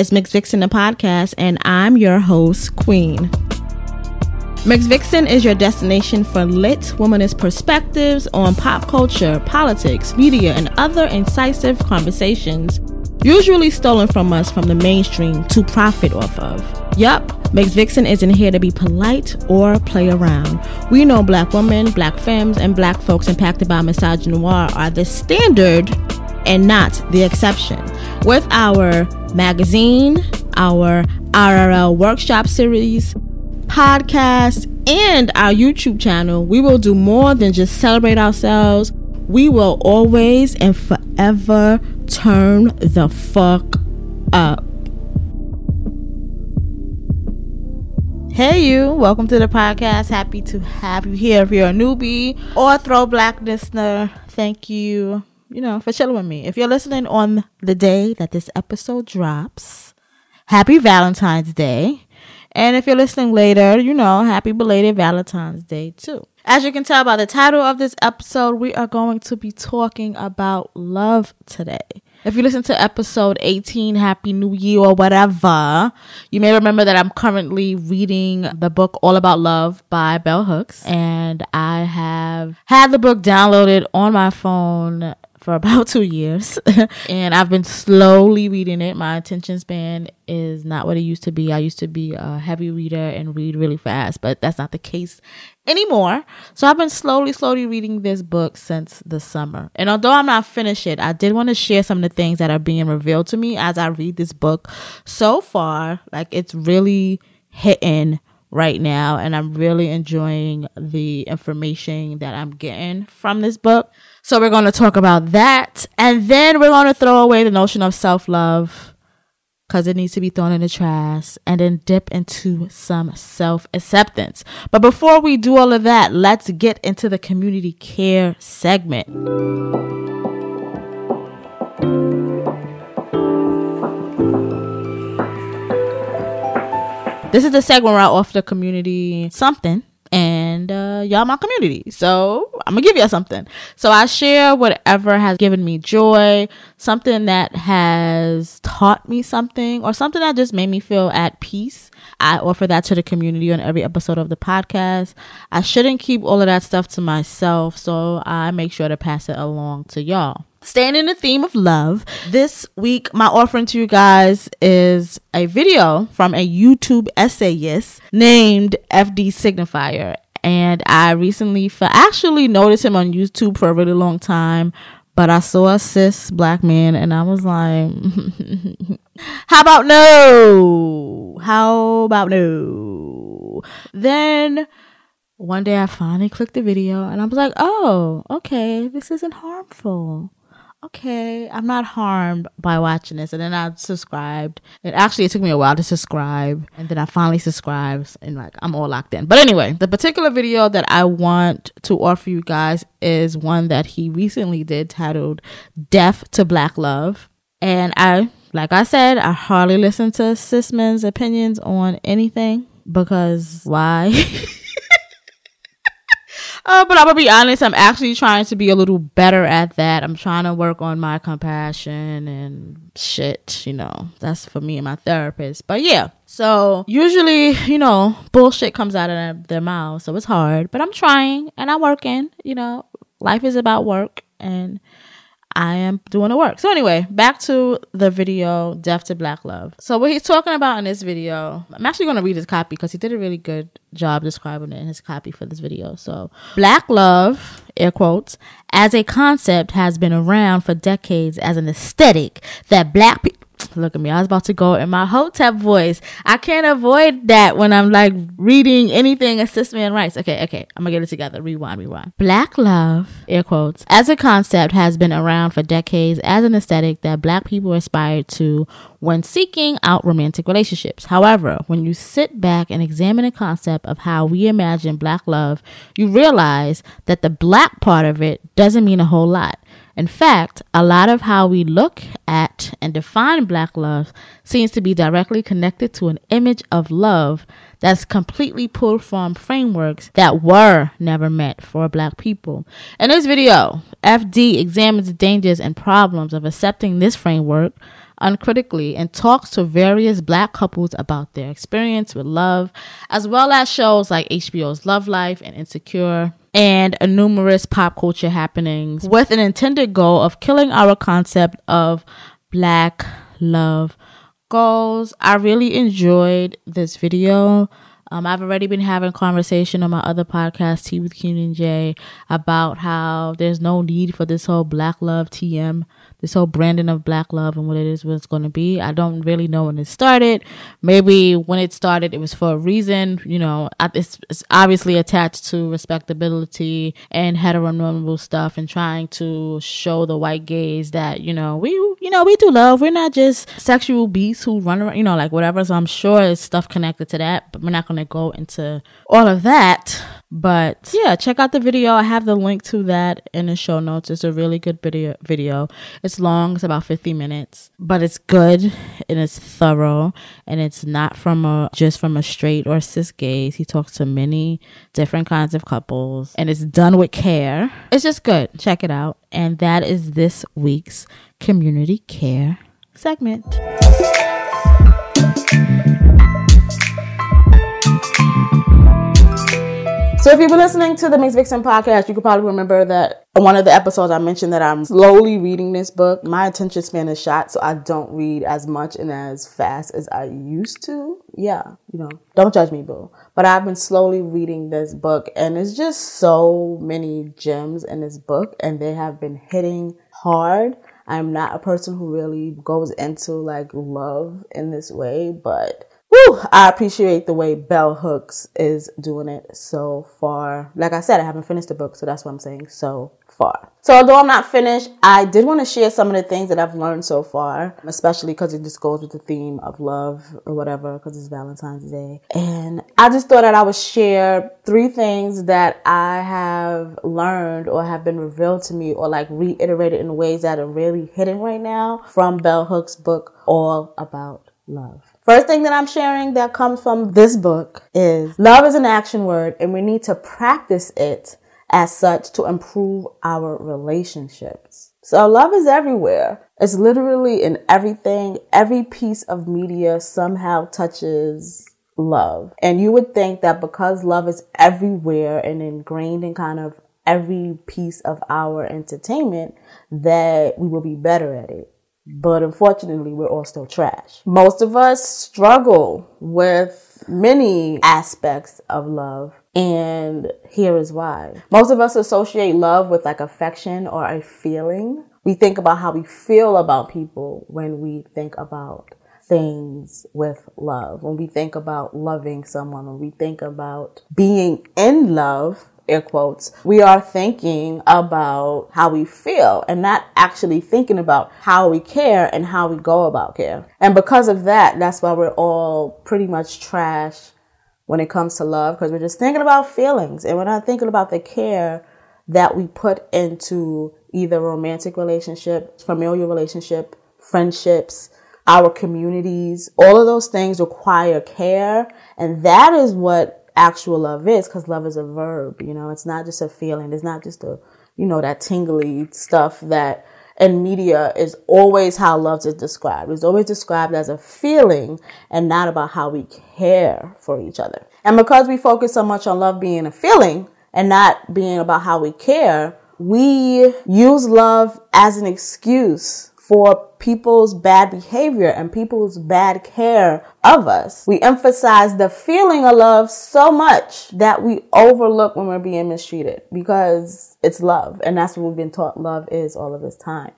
It's Ms. Vixen, the podcast, and I'm your host, Queen. Ms. Vixen is your destination for lit womanist perspectives on pop culture, politics, media, and other incisive conversations, usually stolen from us from the mainstream to profit off of. Yup, Ms. Vixen isn't here to be polite or play around. We know black women, black femmes, and black folks impacted by misogynoir are the standard and not the exception. With our magazine, our IRL workshop series, podcast, and our YouTube channel, we will do more than just celebrate ourselves. We will always and forever turn the fuck up. Hey, you. Welcome to the podcast. Happy to have you here. If you're a newbie or a throwback listener, thank you you know, for chilling with me. If you're listening on the day that this episode drops, happy Valentine's Day. And if you're listening later, you know, happy belated Valentine's Day too. As you can tell by the title of this episode, we are going to be talking about love today. If you listen to episode 18, Happy New Year or whatever, you may remember that I'm currently reading the book All About Love by Bell Hooks. And I have had the book downloaded on my phone for about two years and I've been slowly reading it. My attention span is not what it used to be. I used to be a heavy reader and read really fast, but that's not the case anymore. So I've been slowly, slowly reading this book since the summer. And although I'm not finished it, I did want to share some of the things that are being revealed to me as I read this book. So far, like it's really hitting right now and I'm really enjoying the information that I'm getting from this book. So we're going to talk about that. And then we're going to throw away the notion of self love because it needs to be thrown in the trash and then dip into some self acceptance. But before we do all of that, let's get into the community care segment. This is the segment where I offer the community something and uh, y'all my community. So I'm gonna give y'all something. So I share whatever has given me joy, something that has taught me something, or something that just made me feel at peace. I offer that to the community on every episode of the podcast. I shouldn't keep all of that stuff to myself, so I make sure to pass it along to y'all. Staying in the theme of love, this week my offering to you guys is a video from a YouTube essayist named FD Signifier. And I recently for actually noticed him on YouTube for a really long time. But I saw a cis black man and I was like, how about no? How about no? Then one day I finally clicked the video and I was like, oh, okay, this isn't harmful okay, I'm not harmed by watching this. And then I subscribed. It actually it took me a while to subscribe, and then I finally subscribed, and like I'm all locked in. But anyway, the particular video that I want to offer you guys is one that he recently did titled "Death to Black Love," and I. Like I said, I hardly listen to cis men's opinions on anything because why? Uh, but I'm gonna be honest, I'm actually trying to be a little better at that. I'm trying to work on my compassion and shit, you know. That's for me and my therapist. But yeah. So usually, you know, bullshit comes out of their mouth, so it's hard. But I'm trying and I'm working, you know. Life is about work and I am doing the work. So anyway, back to the video, Death to Black Love. So what he's talking about in this video, I'm actually going to read his copy because he did a really good job describing it in his copy for this video. So Black Love, air quotes, as a concept has been around for decades as an aesthetic that black people Look at me. I was about to go in my hotep voice. I can't avoid that when I'm like reading anything assist man rights. Okay, okay. I'm gonna get it together. Rewind, rewind. Black love, air quotes, as a concept has been around for decades as an aesthetic that black people aspire to when seeking out romantic relationships. However, when you sit back and examine the concept of how we imagine black love, you realize that the black part of it doesn't mean a whole lot. In fact, a lot of how we look at and define black love seems to be directly connected to an image of love that's completely pulled from frameworks that were never meant for black people. In this video, FD examines the dangers and problems of accepting this framework uncritically and talks to various black couples about their experience with love, as well as shows like HBO's Love Life and Insecure, and numerous pop culture happenings with an intended goal of killing our concept of black love goals. I really enjoyed this video. Um, I've already been having conversation on my other podcast, Tea with Keenan and Jay, about how there's no need for this whole black love TM this whole branding of black love and what it is what it's going to be. I don't really know when it started. Maybe when it started it was for a reason you know. It's, it's obviously attached to respectability and heteronormative stuff and trying to show the white gays that you know we you know we do love. We're not just sexual beasts who run around you know like whatever. So i'm sure it's stuff connected to that but we're not going to go into all of that but yeah, check out the video. I have the link to that in the show notes. It's a really good video. Video. It's long. It's about 50 minutes, but it's good and it's thorough and it's not from a just from a straight or cis gaze. He talks to many different kinds of couples and it's done with care. It's just good. Check it out. And that is this week's community care segment. So if you've been listening to the Ms. Vixen podcast, you could probably remember that one of the episodes I mentioned that I'm slowly reading this book. My attention span is shot, so I don't read as much and as fast as I used to. Yeah, you know, don't judge me, boo. But I've been slowly reading this book, and it's just so many gems in this book, and they have been hitting hard. I'm not a person who really goes into like love in this way, but I appreciate the way Bell Hooks is doing it so far. Like I said, I haven't finished the book, so that's what I'm saying so far. So although I'm not finished, I did want to share some of the things that I've learned so far, especially because it just goes with the theme of love or whatever, because it's Valentine's Day. And I just thought that I would share three things that I have learned or have been revealed to me or like reiterated in ways that are really hidden right now from Bell Hooks' book, All About Love. First thing that I'm sharing that comes from this book is love is an action word and we need to practice it as such to improve our relationships. So love is everywhere. It's literally in everything. Every piece of media somehow touches love. And you would think that because love is everywhere and ingrained in kind of every piece of our entertainment that we will be better at it but unfortunately, we're all still trash. Most of us struggle with many aspects of love. And here is why. Most of us associate love with like affection or a feeling. We think about how we feel about people when we think about things with love. When we think about loving someone, when we think about being in love, air quotes, we are thinking about how we feel and not actually thinking about how we care and how we go about care. And because of that, that's why we're all pretty much trash when it comes to love because we're just thinking about feelings and we're not thinking about the care that we put into either romantic relationship, familial relationship, friendships, our communities. All of those things require care. And that is what actual love is because love is a verb you know? It's not just a feeling. It's not just a you know that tingly stuff that in media is always how love is described. It's always described as a feeling and not about how we care for each other. And because we focus so much on love being a feeling and not being about how we care we use love as an excuse for people's bad behavior and people's bad care of us. We emphasize the feeling of love so much that we overlook when we're being mistreated because it's love. And that's what we've been taught love is all of this time.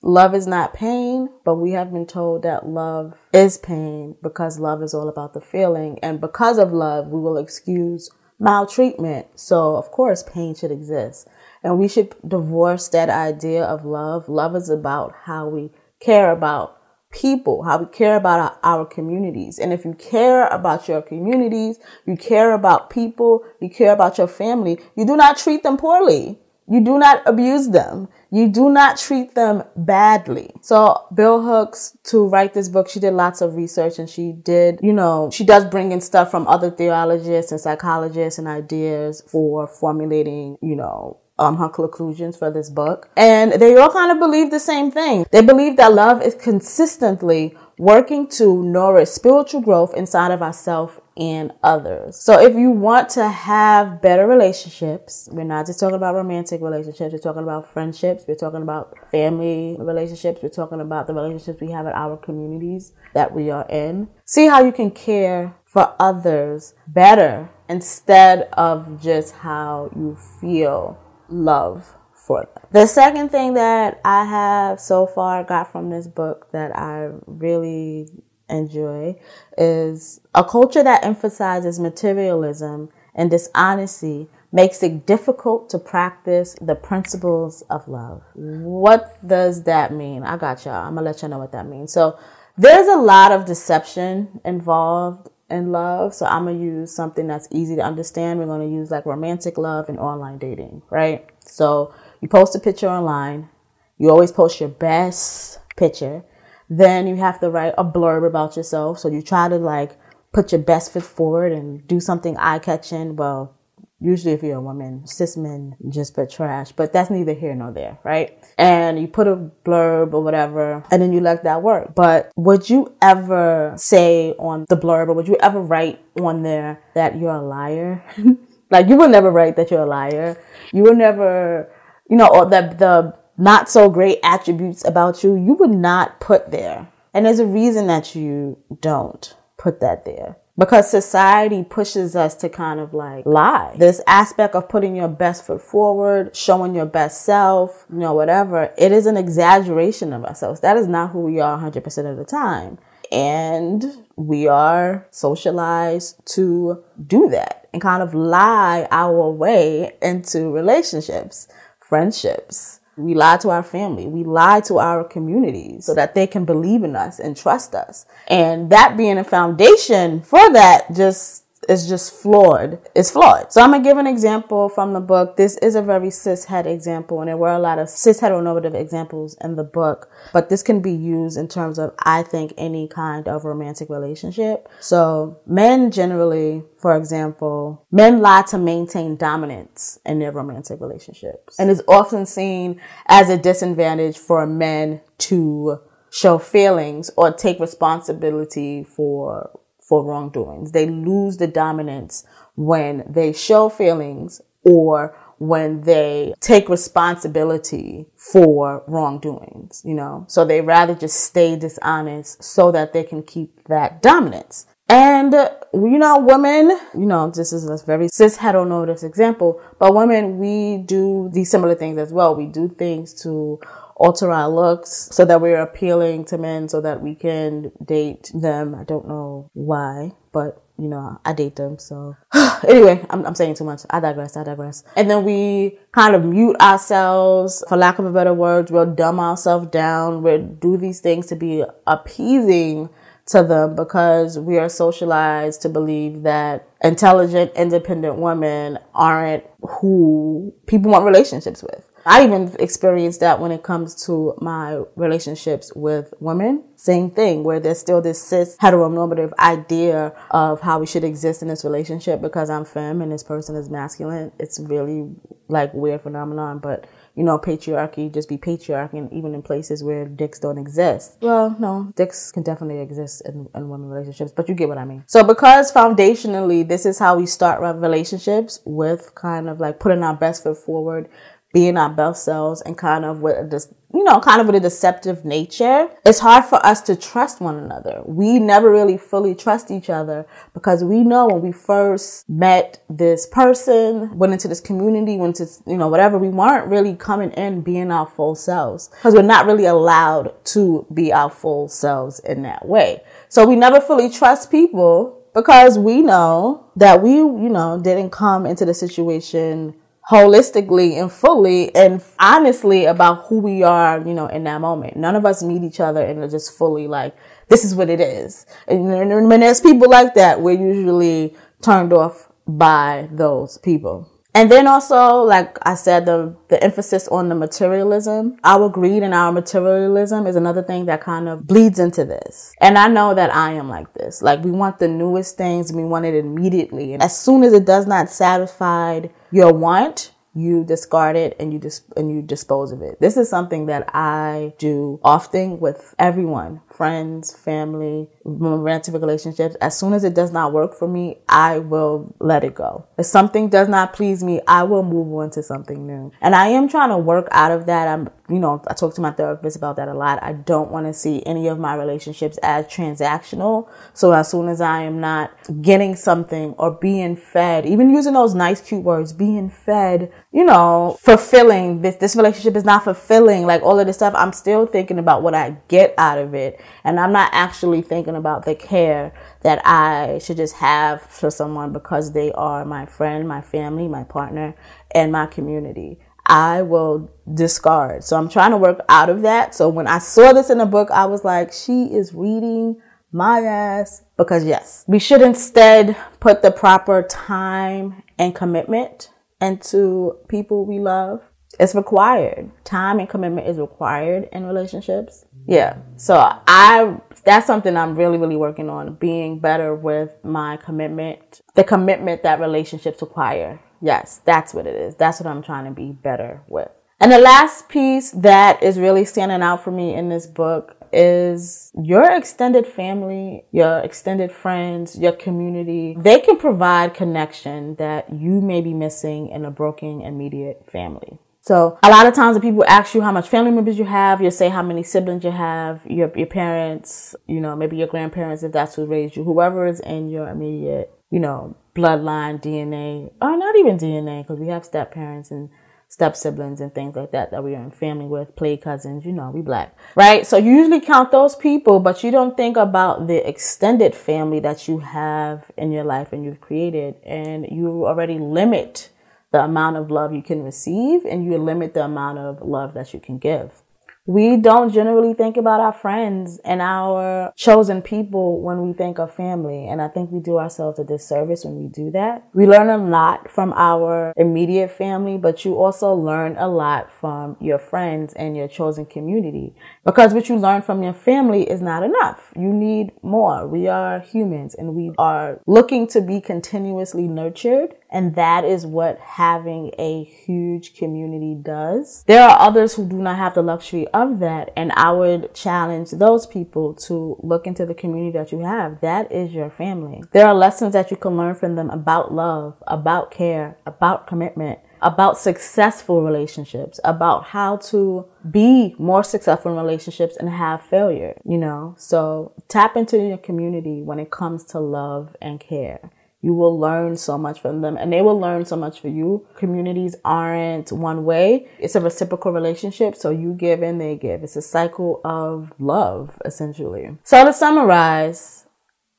Love is not pain, but we have been told that love is pain because love is all about the feeling. And because of love, we will excuse maltreatment. So, of course, pain should exist. And we should divorce that idea of love. Love is about how we care about people, how we care about our, our, communities. And if you care about your communities, you care about people, you care about your family, you do not treat them poorly. You do not abuse them. You do not treat them badly. So Bell Hooks, to write this book, she did lots of research and she did, you know, she does bring in stuff from other theologists and psychologists and ideas for formulating, you know, um, her conclusions for this book. And they all kind of believe the same thing. They believe that love is consistently working to nourish spiritual growth inside of ourselves and others. So if you want to have better relationships, we're not just talking about romantic relationships, we're talking about friendships, we're talking about family relationships, we're talking about the relationships we have in our communities that we are in. See how you can care for others better instead of just how you feel love for them. The second thing that I have so far got from this book that I really enjoy is a culture that emphasizes materialism and dishonesty makes it difficult to practice the principles of love. What does that mean? I got y'all. I'm gonna let y'all know what that means. So there's a lot of deception involved in love. So I'm gonna use something that's easy to understand. We're gonna use like romantic love and online dating, right? So you post a picture online. You always post your best picture. Then you have to write a blurb about yourself. So you try to like put your best foot forward and do something eye catching. Well, usually if you're a woman, cis men just put trash, but that's neither here nor there, right? And you put a blurb or whatever, and then you let that work. But would you ever say on the blurb or would you ever write on there that you're a liar? like you would never write that you're a liar. You would never, you know, or that the not so great attributes about you, you would not put there. And there's a reason that you don't put that there because society pushes us to kind of like lie. This aspect of putting your best foot forward, showing your best self, you know, whatever, it is an exaggeration of ourselves. That is not who we are 100% of the time. And we are socialized to do that and kind of lie our way into relationships, friendships, we lie to our family. We lie to our communities so that they can believe in us and trust us. And that being a foundation for that just is just flawed. It's flawed. So I'm gonna give an example from the book. This is a very cis het example, and there were a lot of cis heteronormative examples in the book, but this can be used in terms of I think any kind of romantic relationship. So men generally, for example, men lie to maintain dominance in their romantic relationships, and is often seen as a disadvantage for men to show feelings or take responsibility for for wrongdoings. They lose the dominance when they show feelings or when they take responsibility for wrongdoings, you know. So they rather just stay dishonest so that they can keep that dominance. And, you know, women, you know, this is a very cis heteronormative example, but women, we do these similar things as well. We do things to alter our looks so that we're appealing to men so that we can date them. I don't know why, but you know, I date them. So anyway, I'm, I'm saying too much. I digress. I digress. And then we kind of mute ourselves, for lack of a better word. We'll dumb ourselves down. We'll do these things to be appeasing to them because we are socialized to believe that intelligent, independent women aren't who people want relationships with. I even experienced that when it comes to my relationships with women. Same thing, where there's still this cis heteronormative idea of how we should exist in this relationship because I'm femme and this person is masculine. It's really like weird phenomenon, but you know, patriarchy just be patriarchy, even in places where dicks don't exist. Well, no, dicks can definitely exist in, in women relationships, but you get what I mean. So, because foundationally, this is how we start relationships with kind of like putting our best foot forward, being our best selves and kind of with this, you know, kind of with a deceptive nature, it's hard for us to trust one another. We never really fully trust each other because we know when we first met this person, went into this community, went into, you know, whatever, we weren't really coming in being our full selves because we're not really allowed to be our full selves in that way. So we never fully trust people because we know that we, you know, didn't come into the situation holistically and fully and honestly about who we are, you know, in that moment. None of us meet each other and are just fully like, this is what it is. And when there's people like that, we're usually turned off by those people. And then also, like I said, the, the emphasis on the materialism. Our greed and our materialism is another thing that kind of bleeds into this. And I know that I am like this. Like we want the newest things, and we want it immediately. And as soon as it does not satisfy your want, you discard it and you dis- and you dispose of it. This is something that I do often with everyone, friends, family, romantic relationships. As soon as it does not work for me, I will let it go. If something does not please me, I will move on to something new. And I am trying to work out of that. I'm, you know, I talk to my therapist about that a lot. I don't want to see any of my relationships as transactional. So as soon as I am not getting something or being fed, even using those nice cute words, being fed, you know, fulfilling this, this relationship is not fulfilling, like all of this stuff. I'm still thinking about what I get out of it. And I'm not actually thinking about the care that I should just have for someone because they are my friend, my family, my partner, and my community. I will discard. So I'm trying to work out of that. So when I saw this in a book, I was like, she is reading my ass because yes, we should instead put the proper time and commitment into people we love. It's required. Time and commitment is required in relationships. Yeah. So I that's something I'm really really working on being better with my commitment. The commitment that relationships require. Yes, that's what it is. That's what I'm trying to be better with. And the last piece that is really standing out for me in this book is your extended family, your extended friends, your community. They can provide connection that you may be missing in a broken immediate family. So a lot of times when people ask you how much family members you have, you'll say how many siblings you have, your, your parents, you know, maybe your grandparents, if that's who raised you, whoever is in your immediate, you know, bloodline, DNA, or not even DNA, because we have step parents and step siblings and things like that that we are in family with, play cousins, you know, we black, right? So you usually count those people, but you don't think about the extended family that you have in your life and you've created, and you already limit the amount of love you can receive and you limit the amount of love that you can give we don't generally think about our friends and our chosen people when we think of family. And I think we do ourselves a disservice when we do that. We learn a lot from our immediate family, but you also learn a lot from your friends and your chosen community because what you learn from your family is not enough. You need more. We are humans and we are looking to be continuously nurtured. And that is what having a huge community does. There are others who do not have the luxury that. And I would challenge those people to look into the community that you have. That is your family. There are lessons that you can learn from them about love, about care, about commitment, about successful relationships, about how to be more successful in relationships and have failure, you know? So tap into your community when it comes to love and care you will learn so much from them and they will learn so much for you. Communities aren't one way. It's a reciprocal relationship. So you give and they give. It's a cycle of love, essentially. So to summarize,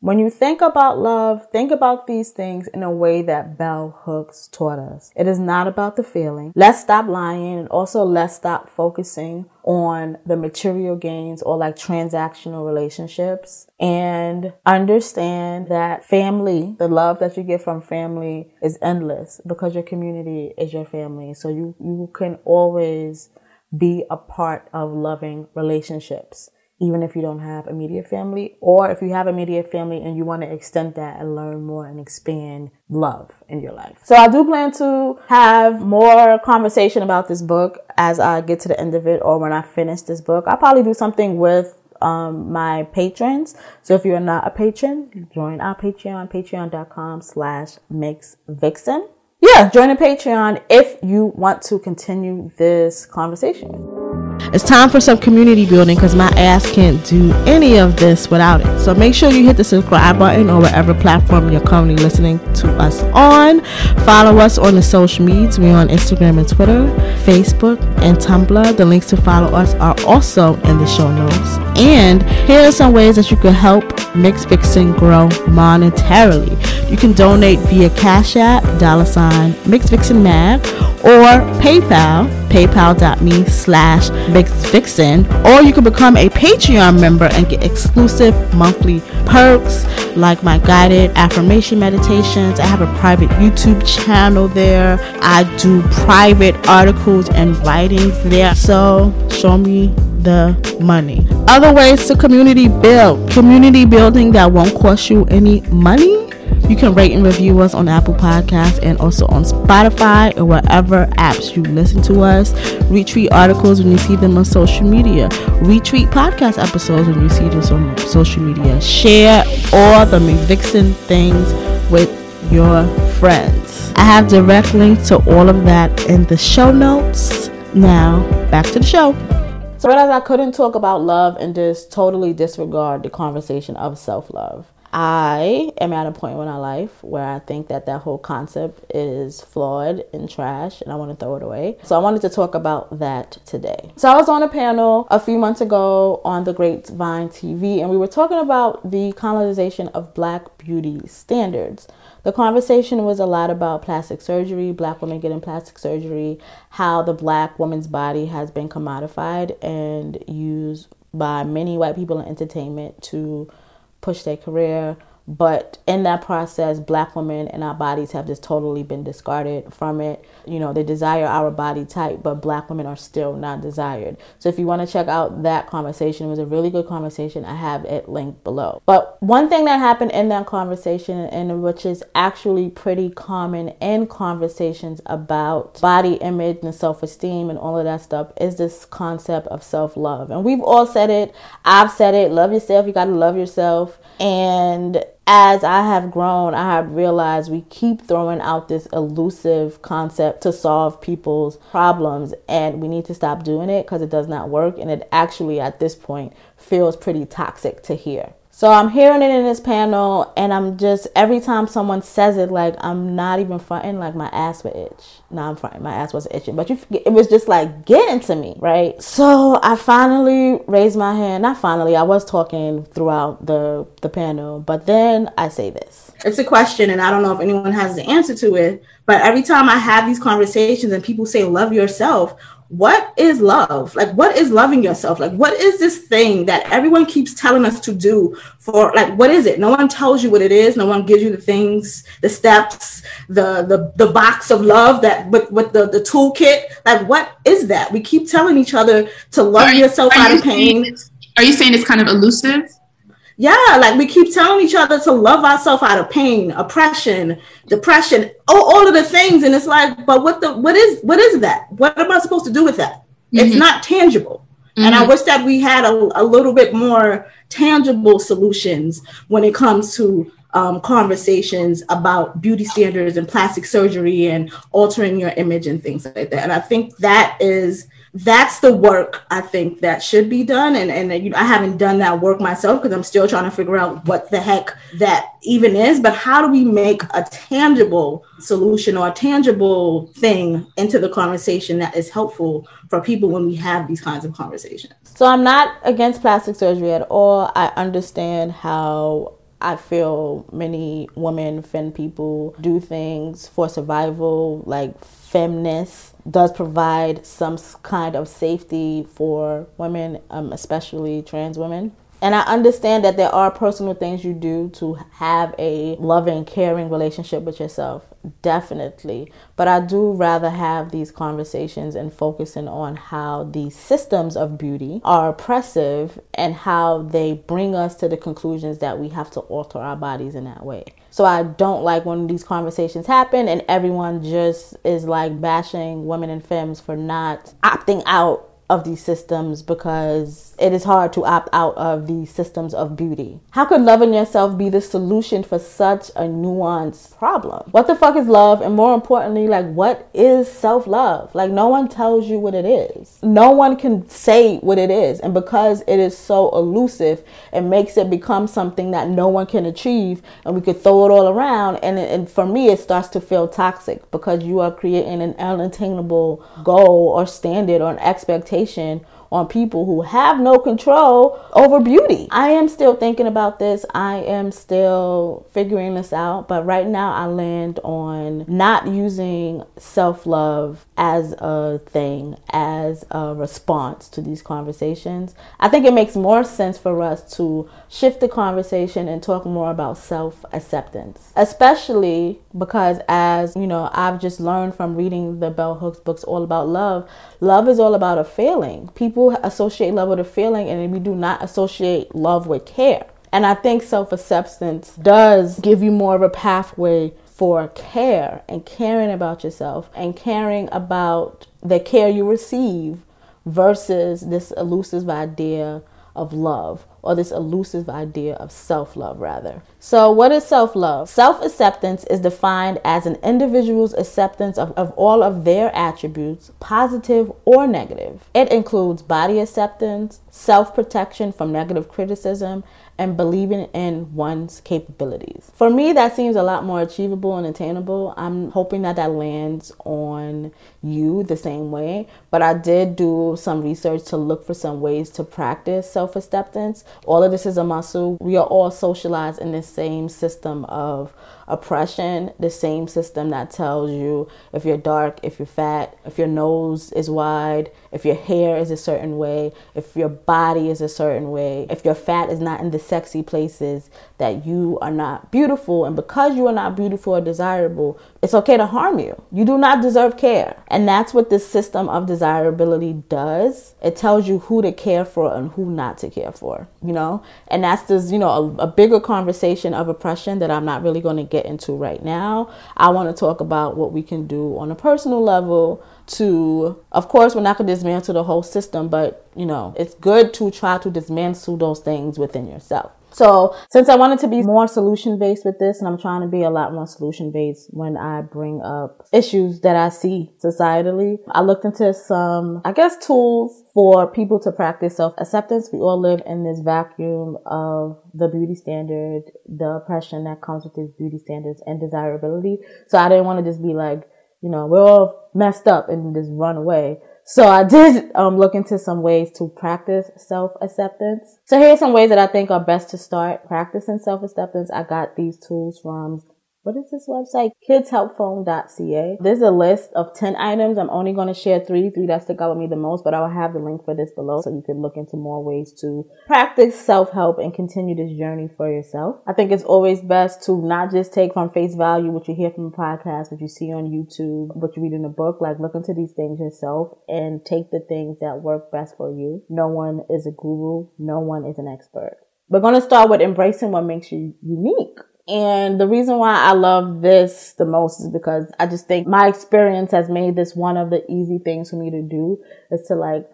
when you think about love, think about these things in a way that Bell Hooks taught us. It is not about the feeling. Let's stop lying and also let's stop focusing on the material gains or like transactional relationships and understand that family, the love that you get from family is endless because your community is your family. So you, you can always be a part of loving relationships even if you don't have immediate family, or if you have immediate family and you want to extend that and learn more and expand love in your life. So I do plan to have more conversation about this book as I get to the end of it or when I finish this book. I'll probably do something with um, my patrons. So if you're not a patron, join our Patreon, patreon.com slash mix vixen. Yeah, join the Patreon if you want to continue this conversation. It's time for some community building because my ass can't do any of this without it. So make sure you hit the subscribe button or whatever platform you're currently listening to us on. Follow us on the social medias. We're on Instagram and Twitter, Facebook, and Tumblr. The links to follow us are also in the show notes. And here are some ways that you can help Ms. Vixen grow monetarily. You can donate via Cash App, dollar sign, Mix Vixen Mag, or PayPal, paypal.me slash Vixen, or you can become a Patreon member and get exclusive monthly perks like my guided affirmation meditations. I have a private YouTube channel there. I do private articles and writings there. So show me the money. Other ways to community build. Community building that won't cost you any money you can rate and review us on Apple Podcasts and also on Spotify or whatever apps you listen to us. Retweet articles when you see them on social media. Retweet podcast episodes when you see this on social media. Share all the Ms. Vixen things with your friends. I have direct links to all of that in the show notes. Now, back to the show. So, realize I couldn't talk about love and just totally disregard the conversation of self love. I am at a point in my life where I think that that whole concept is flawed and trash and I want to throw it away. So I wanted to talk about that today. So I was on a panel a few months ago on the Grapevine TV and we were talking about the colonization of black beauty standards. The conversation was a lot about plastic surgery, black women getting plastic surgery, how the black woman's body has been commodified and used by many white people in entertainment to push their career. But in that process, black women and our bodies have just totally been discarded from it. You know, they desire our body type, but black women are still not desired. So if you want to check out that conversation, it was a really good conversation. I have it linked below. But one thing that happened in that conversation, and which is actually pretty common in conversations about body image and self esteem and all of that stuff, is this concept of self love. And we've all said it. I've said it. Love yourself. You got to love yourself. And as I have grown, I have realized we keep throwing out this elusive concept to solve people's problems, and we need to stop doing it because it does not work. And it actually, at this point, feels pretty toxic to hear. So I'm hearing it in this panel, and I'm just every time someone says it, like I'm not even fronting, like my ass would itch. No, I'm fronting, my ass was itching, but you, it was just like getting to me, right? So I finally raised my hand. Not finally, I was talking throughout the the panel, but then I say this. It's a question, and I don't know if anyone has the answer to it. But every time I have these conversations and people say love yourself, what is love? Like, what is loving yourself? Like, what is this thing that everyone keeps telling us to do for, like, what is it? No one tells you what it is. No one gives you the things, the steps, the, the, the box of love that with, with the, the toolkit. Like, what is that? We keep telling each other to love yourself out of pain. Are you saying it's kind of elusive? Yeah like we keep telling each other to love ourselves out of pain oppression depression all, all of the things and it's like but what the what is what is that what am i supposed to do with that mm-hmm. it's not tangible mm-hmm. and i mm-hmm. wish that we had a, a little bit more tangible solutions when it comes to um, conversations about beauty standards and plastic surgery and altering your image and things like that and i think that is that's the work I think that should be done. And, and you know, I haven't done that work myself because I'm still trying to figure out what the heck that even is. But how do we make a tangible solution or a tangible thing into the conversation that is helpful for people when we have these kinds of conversations? So I'm not against plastic surgery at all. I understand how I feel many women, femme people do things for survival, like feminist does provide some kind of safety for women, um, especially trans women. And I understand that there are personal things you do to have a loving, caring relationship with yourself. Definitely. But I do rather have these conversations and focusing on how these systems of beauty are oppressive and how they bring us to the conclusions that we have to alter our bodies in that way. So I don't like when these conversations happen and everyone just is like bashing women and femmes for not opting out of these systems because it is hard to opt out of these systems of beauty. How could loving yourself be the solution for such a nuanced problem? What the fuck is love? And more importantly, like, what is self love? Like, no one tells you what it is. No one can say what it is. And because it is so elusive, it makes it become something that no one can achieve and we could throw it all around. And, and for me, it starts to feel toxic because you are creating an unattainable goal or standard or an expectation medication on people who have no control over beauty. I am still thinking about this. I am still figuring this out, but right now I land on not using self love as a thing, as a response to these conversations. I think it makes more sense for us to shift the conversation and talk more about self acceptance, especially because, as you know, I've just learned from reading the Bell Hooks books all about love. Love is all about a feeling. People associate love with a feeling, and we do not associate love with care. And I think self acceptance does give you more of a pathway for care and caring about yourself and caring about the care you receive versus this elusive idea of love or this elusive idea of self love, rather. So, what is self love? Self acceptance is defined as an individual's acceptance of, of all of their attributes, positive or negative. It includes body acceptance, self protection from negative criticism, and believing in one's capabilities. For me, that seems a lot more achievable and attainable. I'm hoping that that lands on you the same way. But I did do some research to look for some ways to practice self acceptance. All of this is a muscle. We are all socialized in the same system of oppression, the same system that tells you if you're dark, if you're fat, if your nose is wide, if your hair is a certain way, if your body is a certain way, if your fat is not in the sexy places, that you are not beautiful. And because you are not beautiful or desirable, it's okay to harm you. You do not deserve care. And that's what this system of desirability does. It tells you who to care for and who not to care for, you know? And that's this, you know, a, a bigger conversation of oppression that I'm not really going to get into right now. I want to talk about what we can do on a personal level to of course we're not going to dismantle the whole system but you know it's good to try to dismantle those things within yourself so since i wanted to be more solution based with this and i'm trying to be a lot more solution based when i bring up issues that i see societally i looked into some i guess tools for people to practice self-acceptance we all live in this vacuum of the beauty standard the oppression that comes with these beauty standards and desirability so i didn't want to just be like you know, we're all messed up and just run away. So I did um, look into some ways to practice self-acceptance. So here's some ways that I think are best to start practicing self-acceptance. I got these tools from what is this website? kidshelpphone.ca. There's a list of 10 items. I'm only going to share three, three that stick out with me the most, but I will have the link for this below so you can look into more ways to practice self-help and continue this journey for yourself. I think it's always best to not just take from face value what you hear from a podcast, what you see on YouTube, what you read in a book, like look into these things yourself and take the things that work best for you. No one is a guru. No one is an expert. We're going to start with embracing what makes you unique. And the reason why I love this the most is because I just think my experience has made this one of the easy things for me to do is to like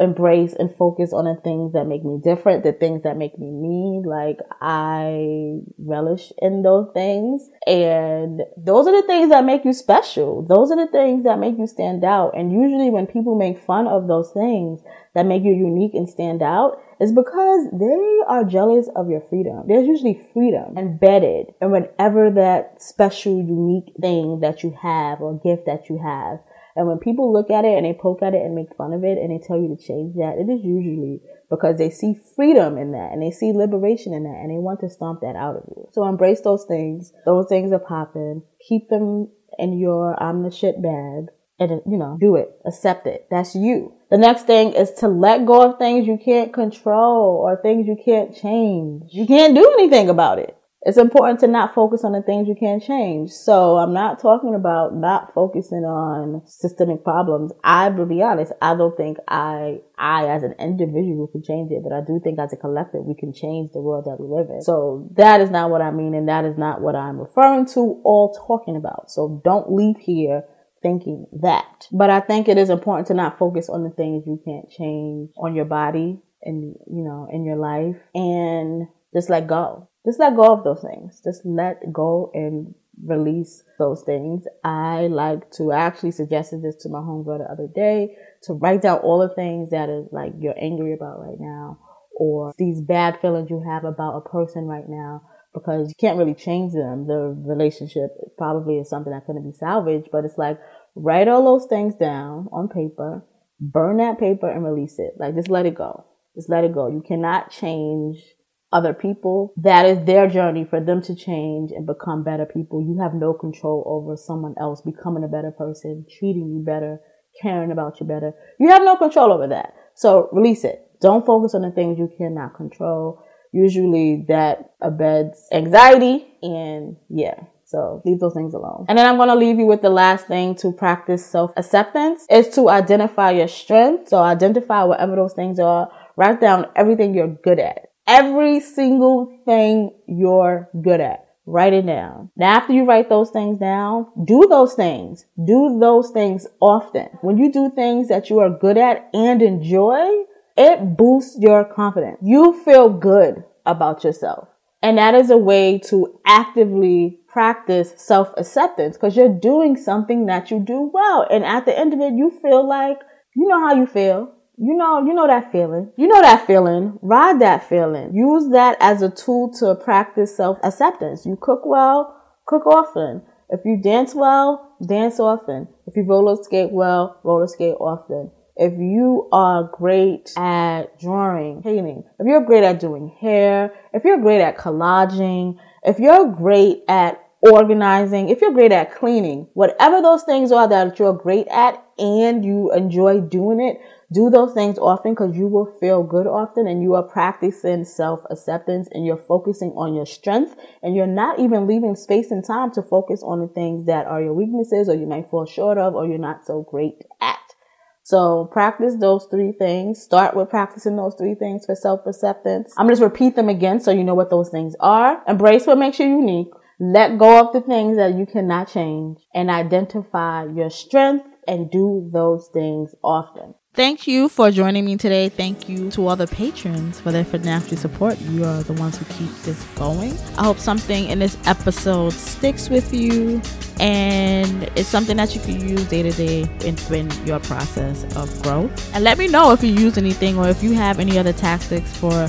embrace and focus on the things that make me different, the things that make me me. Like I relish in those things. And those are the things that make you special. Those are the things that make you stand out. And usually when people make fun of those things that make you unique and stand out, is because they are jealous of your freedom. There's usually freedom embedded in whatever that special, unique thing that you have or gift that you have. And when people look at it and they poke at it and make fun of it and they tell you to change that, it is usually because they see freedom in that and they see liberation in that and they want to stomp that out of you. So embrace those things. Those things are popping. Keep them in your shit bag and you know, do it. Accept it. That's you. The next thing is to let go of things you can't control or things you can't change. You can't do anything about it. It's important to not focus on the things you can't change. So I'm not talking about not focusing on systemic problems. I will be honest, I don't think I, I as an individual can change it, but I do think as a collective we can change the world that we live in. So that is not what I mean and that is not what I'm referring to or talking about. So don't leave here thinking that. But I think it is important to not focus on the things you can't change on your body and, you know, in your life and just let go. Just let go of those things. Just let go and release those things. I like to I actually suggested this to my homegirl the other day to write down all the things that is like you're angry about right now or these bad feelings you have about a person right now because you can't really change them. The relationship probably is something that couldn't be salvaged, but it's like write all those things down on paper burn that paper and release it. Like just let it go. Just let it go. You cannot change other people. That is their journey for them to change and become better people. You have no control over someone else becoming a better person, treating you better, caring about you better. You have no control over that. So release it. Don't focus on the things you cannot control. Usually that abets anxiety and yeah. So leave those things alone. And then I'm going to leave you with the last thing to practice self acceptance is to identify your strengths. So identify whatever those things are. Write down everything you're good at. Every single thing you're good at. Write it down. Now, after you write those things down, do those things. Do those things often. When you do things that you are good at and enjoy, it boosts your confidence. You feel good about yourself. And that is a way to actively practice self acceptance because you're doing something that you do well. And at the end of it, you feel like you know how you feel. You know, you know that feeling. You know that feeling. Ride that feeling. Use that as a tool to practice self acceptance. You cook well, cook often. If you dance well, dance often. If you roller skate well, roller skate often. If you are great at drawing, painting, if you're great at doing hair, if you're great at collaging, if you're great at organizing, if you're great at cleaning, whatever those things are that you're great at and you enjoy doing it, do those things often because you will feel good often and you are practicing self acceptance and you're focusing on your strength and you're not even leaving space and time to focus on the things that are your weaknesses or you might fall short of or you're not so great at. So practice those three things. Start with practicing those three things for self acceptance. I'm going to repeat them again so you know what those things are. Embrace what makes you unique. Let go of the things that you cannot change and identify your strength and do those things often. Thank you for joining me today. Thank you to all the patrons for their financial support. You are the ones who keep this going. I hope something in this episode sticks with you and it's something that you can use day to day in, in your process of growth. And let me know if you use anything or if you have any other tactics for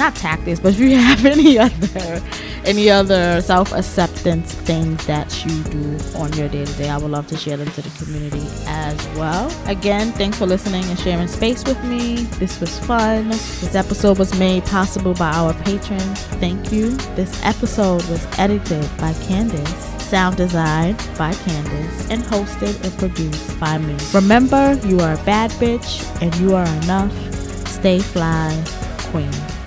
not tactics, but if you have any other any other self-acceptance things that you do on your day-to-day i would love to share them to the community as well again thanks for listening and sharing space with me this was fun this episode was made possible by our patrons thank you this episode was edited by candace sound design by Candace, and hosted and produced by me. Remember, you are a bad bitch and you are enough. Stay fly, queen.